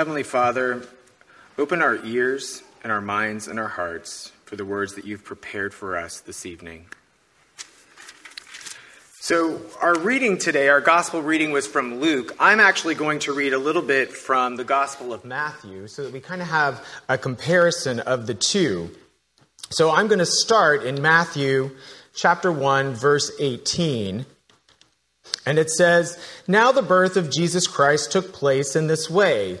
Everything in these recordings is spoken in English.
Heavenly Father, open our ears and our minds and our hearts for the words that you've prepared for us this evening. So, our reading today, our gospel reading was from Luke. I'm actually going to read a little bit from the Gospel of Matthew so that we kind of have a comparison of the two. So, I'm going to start in Matthew chapter 1, verse 18. And it says, Now the birth of Jesus Christ took place in this way.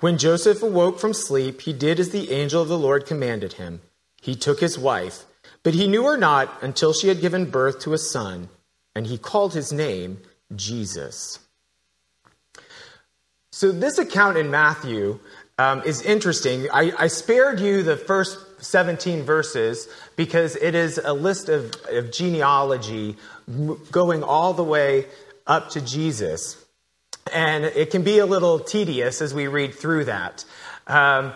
When Joseph awoke from sleep, he did as the angel of the Lord commanded him. He took his wife, but he knew her not until she had given birth to a son, and he called his name Jesus. So, this account in Matthew um, is interesting. I, I, spared you the first 17 verses because it is a list of, of genealogy going all the way up to Jesus. And it can be a little tedious as we read through that. Um,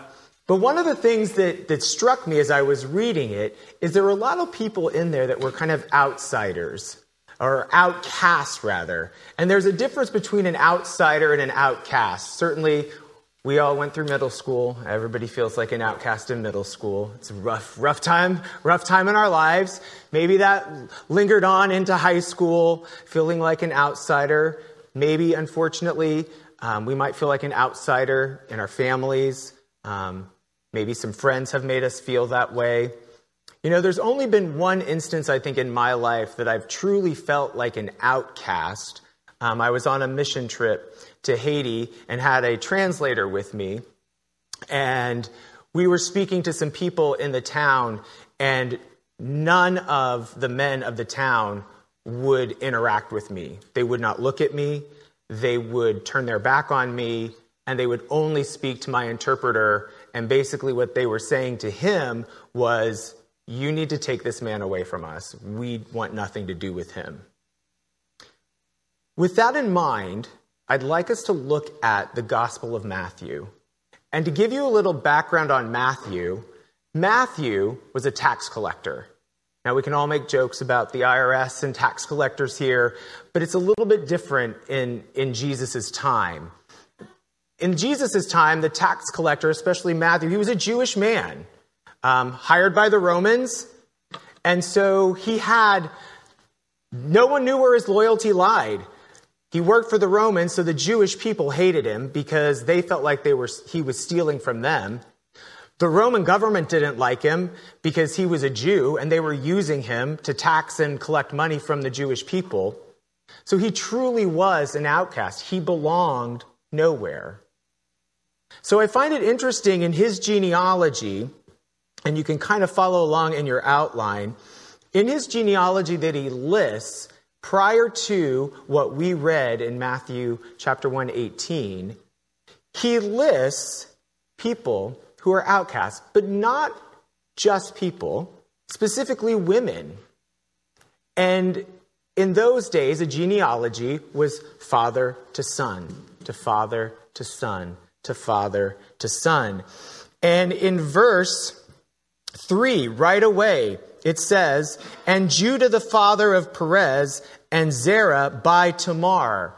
but one of the things that, that struck me as I was reading it is there were a lot of people in there that were kind of outsiders, or outcasts rather. And there's a difference between an outsider and an outcast. Certainly, we all went through middle school. Everybody feels like an outcast in middle school. It's a rough, rough time, rough time in our lives. Maybe that lingered on into high school, feeling like an outsider. Maybe, unfortunately, um, we might feel like an outsider in our families. Um, maybe some friends have made us feel that way. You know, there's only been one instance, I think, in my life that I've truly felt like an outcast. Um, I was on a mission trip to Haiti and had a translator with me. And we were speaking to some people in the town, and none of the men of the town would interact with me. They would not look at me, they would turn their back on me, and they would only speak to my interpreter. And basically, what they were saying to him was, You need to take this man away from us. We want nothing to do with him. With that in mind, I'd like us to look at the Gospel of Matthew. And to give you a little background on Matthew, Matthew was a tax collector. Now, we can all make jokes about the IRS and tax collectors here, but it's a little bit different in, in Jesus' time. In Jesus' time, the tax collector, especially Matthew, he was a Jewish man, um, hired by the Romans. And so he had, no one knew where his loyalty lied. He worked for the Romans, so the Jewish people hated him because they felt like they were, he was stealing from them. The Roman government didn't like him because he was a Jew and they were using him to tax and collect money from the Jewish people. So he truly was an outcast. He belonged nowhere. So I find it interesting in his genealogy, and you can kind of follow along in your outline, in his genealogy that he lists prior to what we read in Matthew chapter 1 18, he lists people who are outcasts, but not just people, specifically women. And in those days, a genealogy was father to son, to father to son, to father to son. And in verse 3, right away, it says, And Judah the father of Perez, and Zerah by Tamar.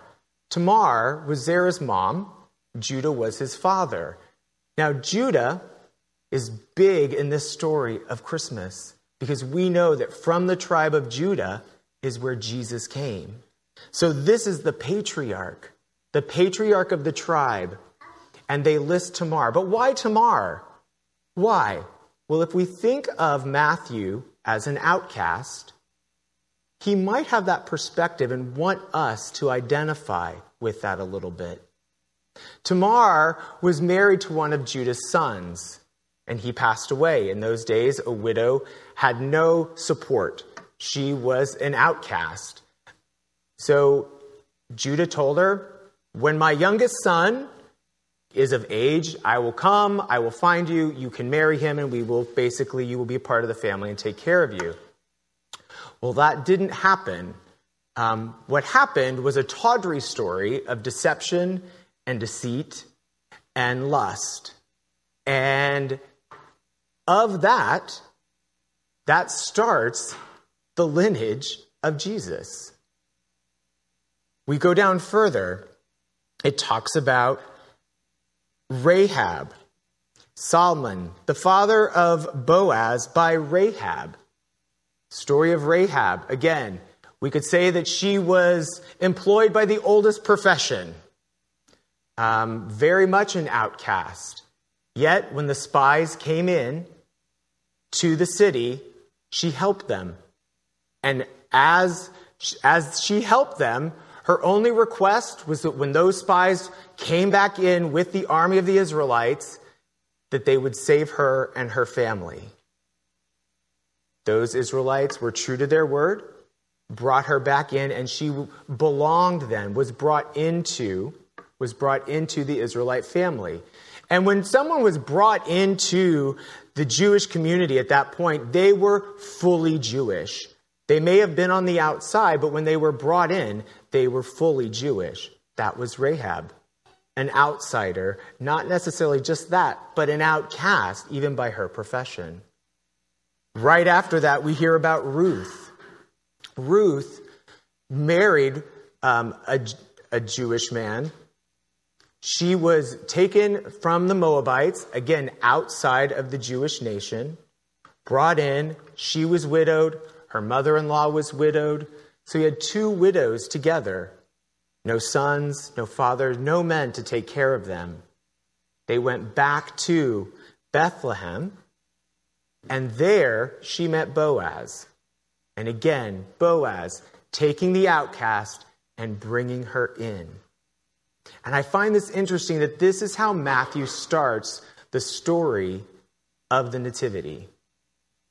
Tamar was Zerah's mom, Judah was his father. Now, Judah is big in this story of Christmas because we know that from the tribe of Judah is where Jesus came. So, this is the patriarch, the patriarch of the tribe, and they list Tamar. But why Tamar? Why? Well, if we think of Matthew as an outcast, he might have that perspective and want us to identify with that a little bit. Tamar was married to one of Judah's sons, and he passed away. In those days, a widow had no support. She was an outcast. So Judah told her, When my youngest son is of age, I will come, I will find you, you can marry him, and we will basically, you will be a part of the family and take care of you. Well, that didn't happen. Um, what happened was a tawdry story of deception and deceit and lust. And of that, that starts the lineage of Jesus. We go down further, it talks about Rahab, Solomon, the father of Boaz by Rahab. Story of Rahab. Again, we could say that she was employed by the oldest profession, um, very much an outcast. Yet, when the spies came in to the city, she helped them. And as, as she helped them, her only request was that when those spies came back in with the army of the Israelites, that they would save her and her family. Those Israelites were true to their word, brought her back in, and she belonged then, was brought into, was brought into the Israelite family. And when someone was brought into the Jewish community at that point, they were fully Jewish. They may have been on the outside, but when they were brought in, they were fully Jewish. That was Rahab, an outsider, not necessarily just that, but an outcast, even by her profession. Right after that, we hear about Ruth. Ruth married um, a, a Jewish man. She was taken from the Moabites, again, outside of the Jewish nation, brought in. She was widowed. Her mother in law was widowed. So he had two widows together no sons, no father, no men to take care of them. They went back to Bethlehem, and there she met Boaz. And again, Boaz taking the outcast and bringing her in. And I find this interesting that this is how Matthew starts the story of the Nativity.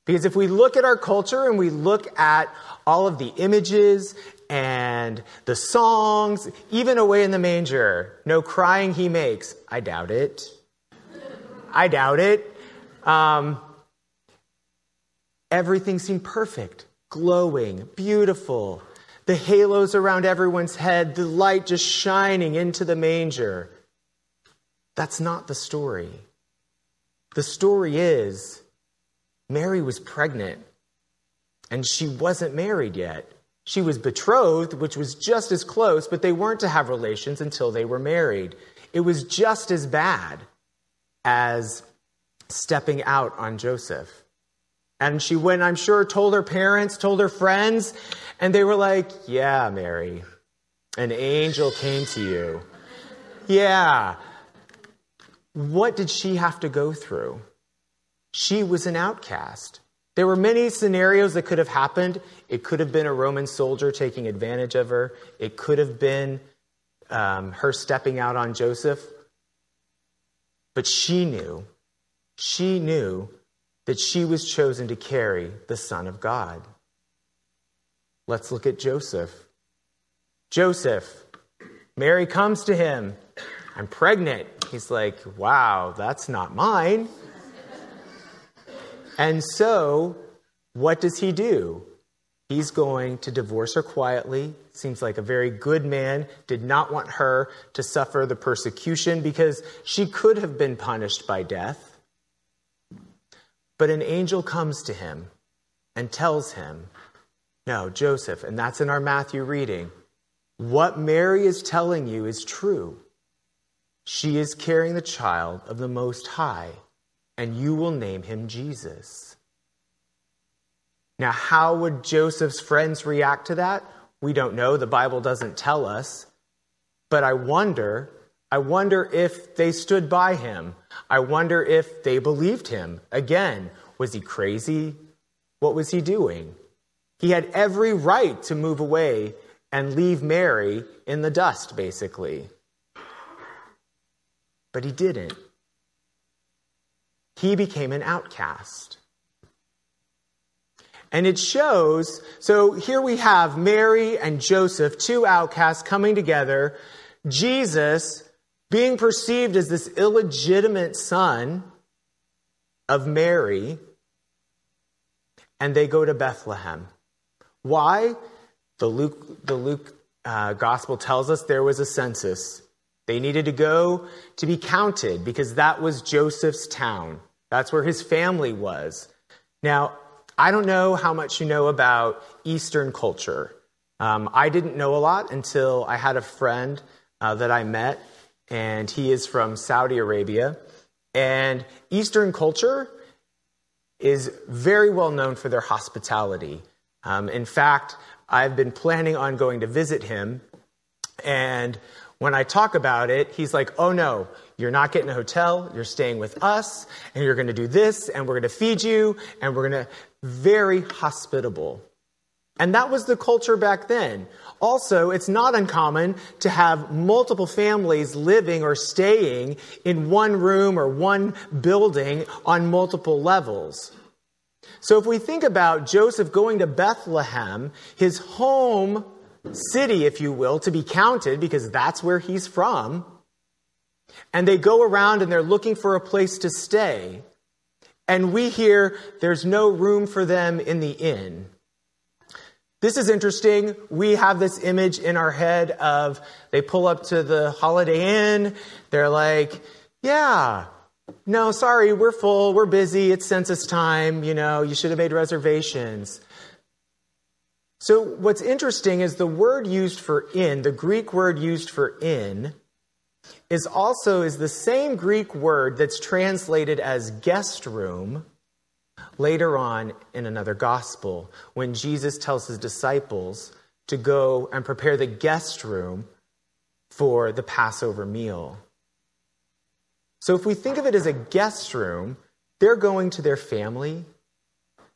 Because if we look at our culture and we look at all of the images and the songs, even away in the manger, no crying he makes, I doubt it. I doubt it. Um, everything seemed perfect, glowing, beautiful. The halos around everyone's head, the light just shining into the manger. That's not the story. The story is Mary was pregnant and she wasn't married yet. She was betrothed, which was just as close, but they weren't to have relations until they were married. It was just as bad as stepping out on Joseph. And she went, I'm sure, told her parents, told her friends, and they were like, Yeah, Mary, an angel came to you. Yeah. What did she have to go through? She was an outcast. There were many scenarios that could have happened. It could have been a Roman soldier taking advantage of her, it could have been um, her stepping out on Joseph. But she knew, she knew that she was chosen to carry the Son of God. Let's look at Joseph. Joseph, Mary comes to him. I'm pregnant. He's like, wow, that's not mine. And so, what does he do? He's going to divorce her quietly. Seems like a very good man. Did not want her to suffer the persecution because she could have been punished by death. But an angel comes to him and tells him, No, Joseph, and that's in our Matthew reading. What Mary is telling you is true. She is carrying the child of the Most High and you will name him Jesus. Now, how would Joseph's friends react to that? We don't know. The Bible doesn't tell us. But I wonder, I wonder if they stood by him. I wonder if they believed him. Again, was he crazy? What was he doing? He had every right to move away and leave Mary in the dust, basically. But he didn't. He became an outcast. And it shows, so here we have Mary and Joseph, two outcasts coming together, Jesus being perceived as this illegitimate son of Mary, and they go to Bethlehem. Why? The Luke, the Luke uh, gospel tells us there was a census. They needed to go to be counted because that was Joseph's town. That's where his family was. Now, I don't know how much you know about Eastern culture. Um, I didn't know a lot until I had a friend uh, that I met, and he is from Saudi Arabia. And Eastern culture is very well known for their hospitality. Um, in fact, I've been planning on going to visit him, and when I talk about it, he's like, oh no, you're not getting a hotel, you're staying with us, and you're going to do this, and we're going to feed you, and we're going to very hospitable. And that was the culture back then. Also, it's not uncommon to have multiple families living or staying in one room or one building on multiple levels. So if we think about Joseph going to Bethlehem, his home city, if you will, to be counted because that's where he's from, and they go around and they're looking for a place to stay. And we hear there's no room for them in the inn. This is interesting. We have this image in our head of they pull up to the Holiday Inn. They're like, yeah, no, sorry, we're full. We're busy. It's census time. You know, you should have made reservations. So, what's interesting is the word used for inn, the Greek word used for inn, is also is the same Greek word that's translated as guest room later on in another gospel when Jesus tells his disciples to go and prepare the guest room for the Passover meal. So if we think of it as a guest room, they're going to their family,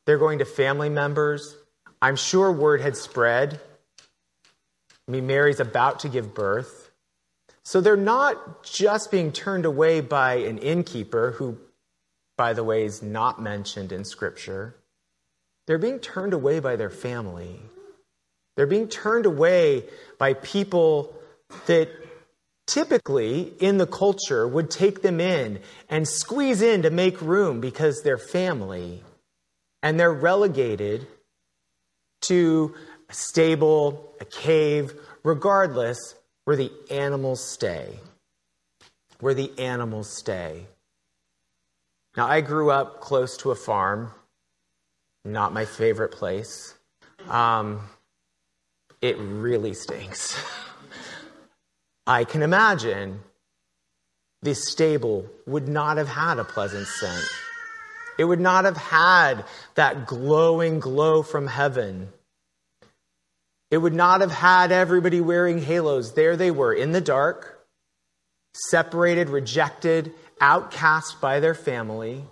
they're going to family members. I'm sure word had spread. I mean, Mary's about to give birth. So they're not just being turned away by an innkeeper, who, by the way, is not mentioned in Scripture. They're being turned away by their family. They're being turned away by people that typically in the culture would take them in and squeeze in to make room because they're family. And they're relegated to a stable, a cave, regardless where the animals stay. Where the animals stay. Now, I grew up close to a farm, not my favorite place. Um, it really stinks. I can imagine this stable would not have had a pleasant scent. It would not have had that glowing glow from heaven. It would not have had everybody wearing halos. There they were in the dark, separated, rejected, outcast by their family.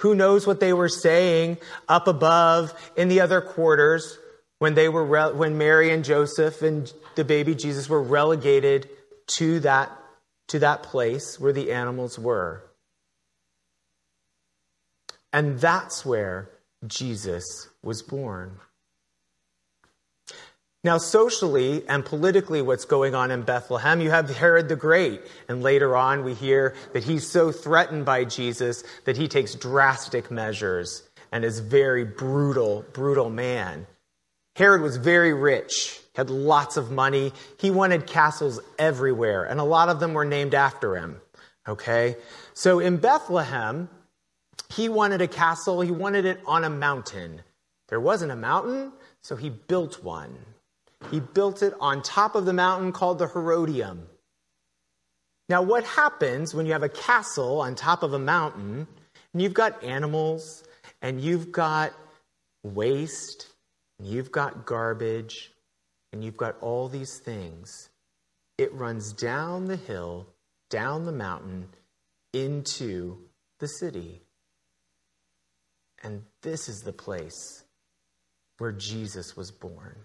Who knows what they were saying up above in the other quarters when they were re- when Mary and Joseph and the baby Jesus were relegated to that to that place where the animals were. And that's where Jesus was born. Now, socially and politically, what's going on in Bethlehem, you have Herod the Great. And later on, we hear that he's so threatened by Jesus that he takes drastic measures and is very brutal, brutal man. Herod was very rich, had lots of money. He wanted castles everywhere, and a lot of them were named after him. Okay? So in Bethlehem, he wanted a castle, he wanted it on a mountain. There wasn't a mountain, so he built one. He built it on top of the mountain called the Herodium. Now, what happens when you have a castle on top of a mountain and you've got animals and you've got waste and you've got garbage and you've got all these things? It runs down the hill, down the mountain, into the city. And this is the place where Jesus was born.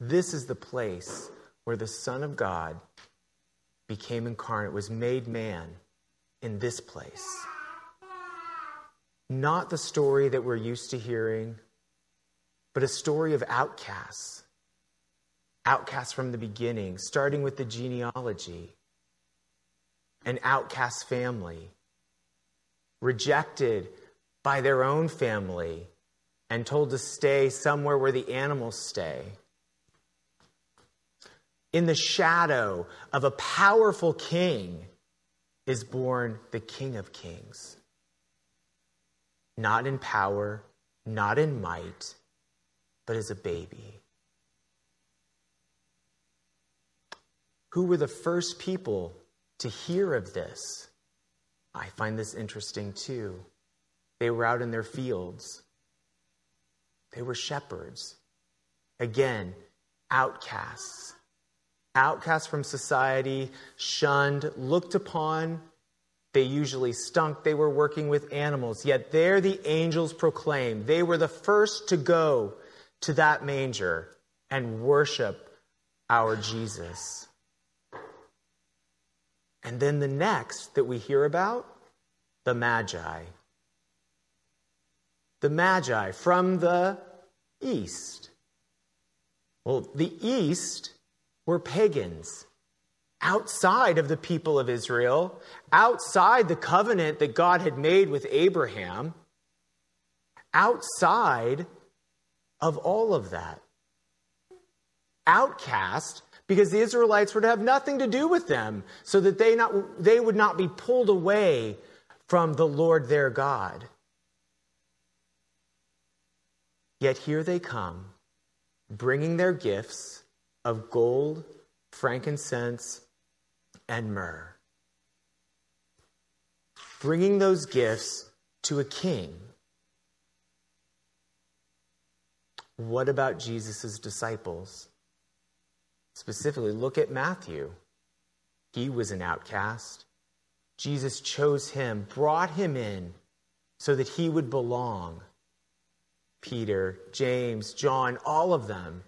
This is the place where the Son of God became incarnate, was made man in this place. Not the story that we're used to hearing, but a story of outcasts. Outcasts from the beginning, starting with the genealogy. An outcast family, rejected by their own family, and told to stay somewhere where the animals stay. In the shadow of a powerful king is born the King of Kings. Not in power, not in might, but as a baby. Who were the first people to hear of this? I find this interesting too. They were out in their fields, they were shepherds. Again, outcasts outcast from society, shunned, looked upon. They usually stunk. They were working with animals. Yet there the angels proclaim they were the first to go to that manger and worship our Jesus. And then the next that we hear about, the Magi. The Magi from the east. Well, the east were pagans outside of the people of Israel, outside the covenant that God had made with Abraham, outside of all of that. Outcast because the Israelites were to have nothing to do with them so that they, not, they would not be pulled away from the Lord their God. Yet here they come, bringing their gifts of gold, frankincense, and myrrh. Bringing those gifts to a king. What about Jesus' disciples? Specifically, look at Matthew. He was an outcast. Jesus chose him, brought him in so that he would belong. Peter, James, John, all of them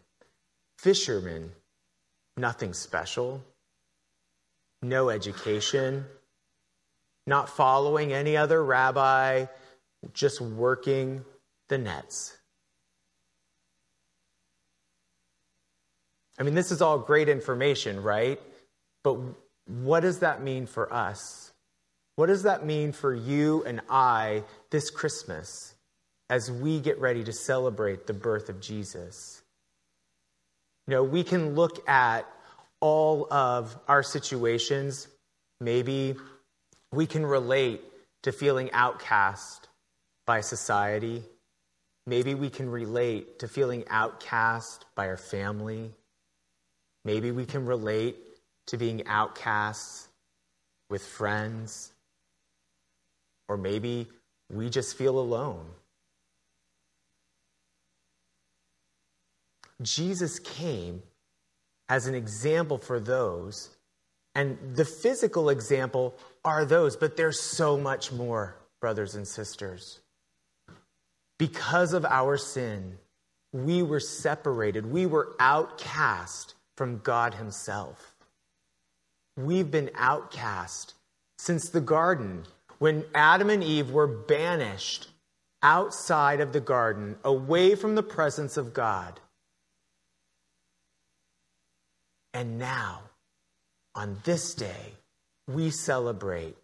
fishermen, nothing special, no education, not following any other rabbi, just working the nets. I mean, this is all great information, right? But what does that mean for us? What does that mean for you and I this Christmas as we get ready to celebrate the birth of Jesus? You know, we can look at all of our situations. Maybe we can relate to feeling outcast by society. Maybe we can relate to feeling outcast by our family. Maybe we can relate to being outcasts with friends. Or maybe we just feel alone. Jesus came as an example for those. And the physical example are those, but there's so much more, brothers and sisters. Because of our sin, we were separated, we were outcast from God Himself. We've been outcast since the garden when Adam and Eve were banished outside of the garden, away from the presence of God. And now, on this day, we celebrate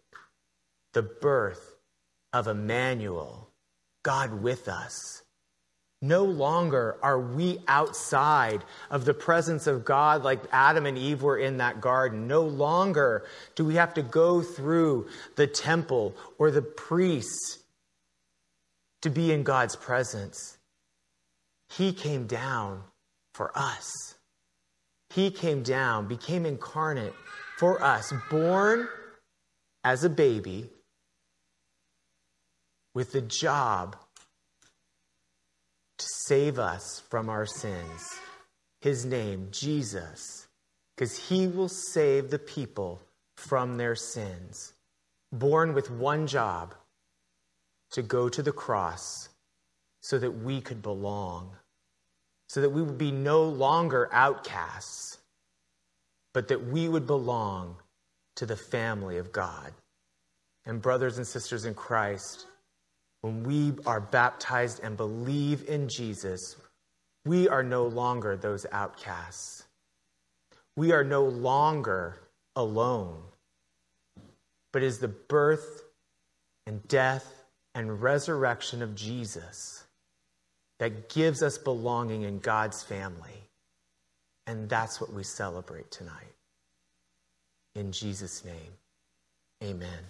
the birth of Emmanuel, God with us. No longer are we outside of the presence of God like Adam and Eve were in that garden. No longer do we have to go through the temple or the priests to be in God's presence. He came down for us. He came down, became incarnate for us, born as a baby with the job to save us from our sins. His name, Jesus, because he will save the people from their sins. Born with one job to go to the cross so that we could belong so that we would be no longer outcasts, but that we would belong to the family of God. And, brothers and sisters in Christ, when we are baptized and believe in Jesus, we are no longer those outcasts. We are no longer alone, but is the birth and death and resurrection of Jesus that gives us belonging in God's family. And that's what we celebrate tonight. In Jesus' name, amen.